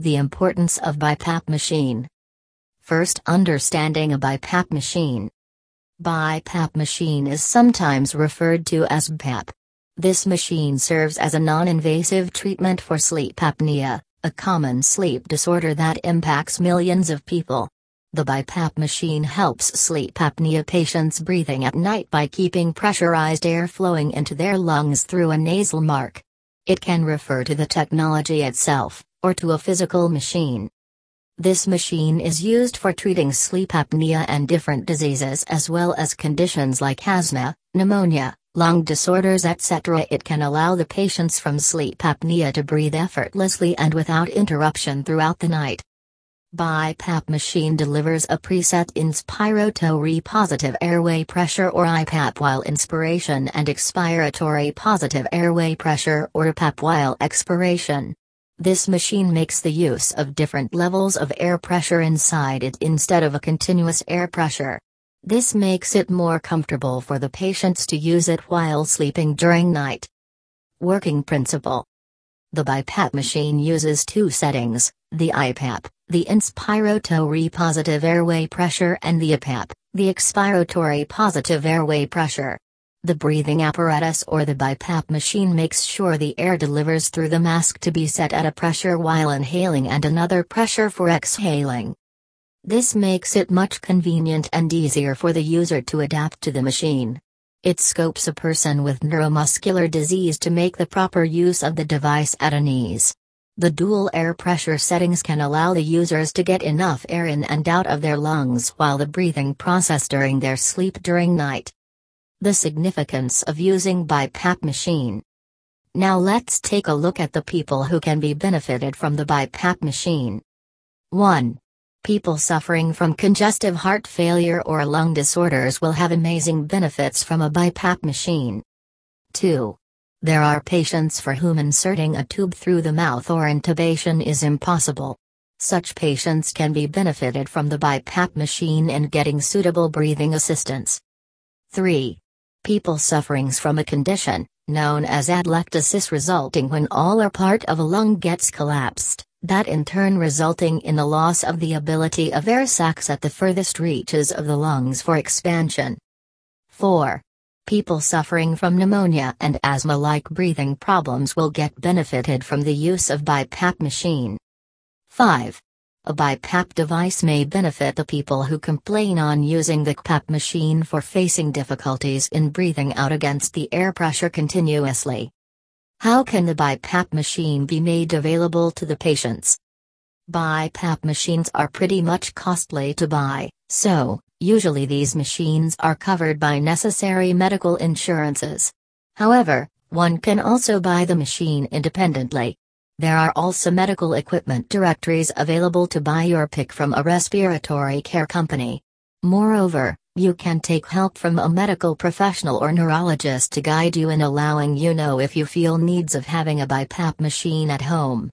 The importance of BiPAP machine. First, understanding a BiPAP machine. BiPAP machine is sometimes referred to as BPAP. This machine serves as a non-invasive treatment for sleep apnea, a common sleep disorder that impacts millions of people. The BiPAP machine helps sleep apnea patients breathing at night by keeping pressurized air flowing into their lungs through a nasal mask. It can refer to the technology itself, or to a physical machine. This machine is used for treating sleep apnea and different diseases as well as conditions like asthma, pneumonia, lung disorders etc. It can allow the patients from sleep apnea to breathe effortlessly and without interruption throughout the night. BiPAP machine delivers a preset inspiratory positive airway pressure or IPAP while inspiration and expiratory positive airway pressure or PAP while expiration. This machine makes the use of different levels of air pressure inside it instead of a continuous air pressure. This makes it more comfortable for the patients to use it while sleeping during night. Working principle The BiPAP machine uses two settings the IPAP, the inspiratory positive airway pressure, and the EPAP, the expiratory positive airway pressure. The breathing apparatus or the BiPAP machine makes sure the air delivers through the mask to be set at a pressure while inhaling and another pressure for exhaling. This makes it much convenient and easier for the user to adapt to the machine. It scopes a person with neuromuscular disease to make the proper use of the device at an ease. The dual air pressure settings can allow the users to get enough air in and out of their lungs while the breathing process during their sleep during night. The significance of using BiPAP machine. Now let's take a look at the people who can be benefited from the BiPAP machine. 1. People suffering from congestive heart failure or lung disorders will have amazing benefits from a BiPAP machine. 2. There are patients for whom inserting a tube through the mouth or intubation is impossible. Such patients can be benefited from the BiPAP machine and getting suitable breathing assistance. 3. People suffering from a condition, known as atelectasis resulting when all or part of a lung gets collapsed, that in turn resulting in the loss of the ability of air sacs at the furthest reaches of the lungs for expansion. 4. People suffering from pneumonia and asthma-like breathing problems will get benefited from the use of BiPAP machine. 5. A BiPAP device may benefit the people who complain on using the CPAP machine for facing difficulties in breathing out against the air pressure continuously. How can the BiPAP machine be made available to the patients? BiPAP machines are pretty much costly to buy, so, usually these machines are covered by necessary medical insurances. However, one can also buy the machine independently. There are also medical equipment directories available to buy your pick from a respiratory care company. Moreover, you can take help from a medical professional or neurologist to guide you in allowing you know if you feel needs of having a BiPAP machine at home.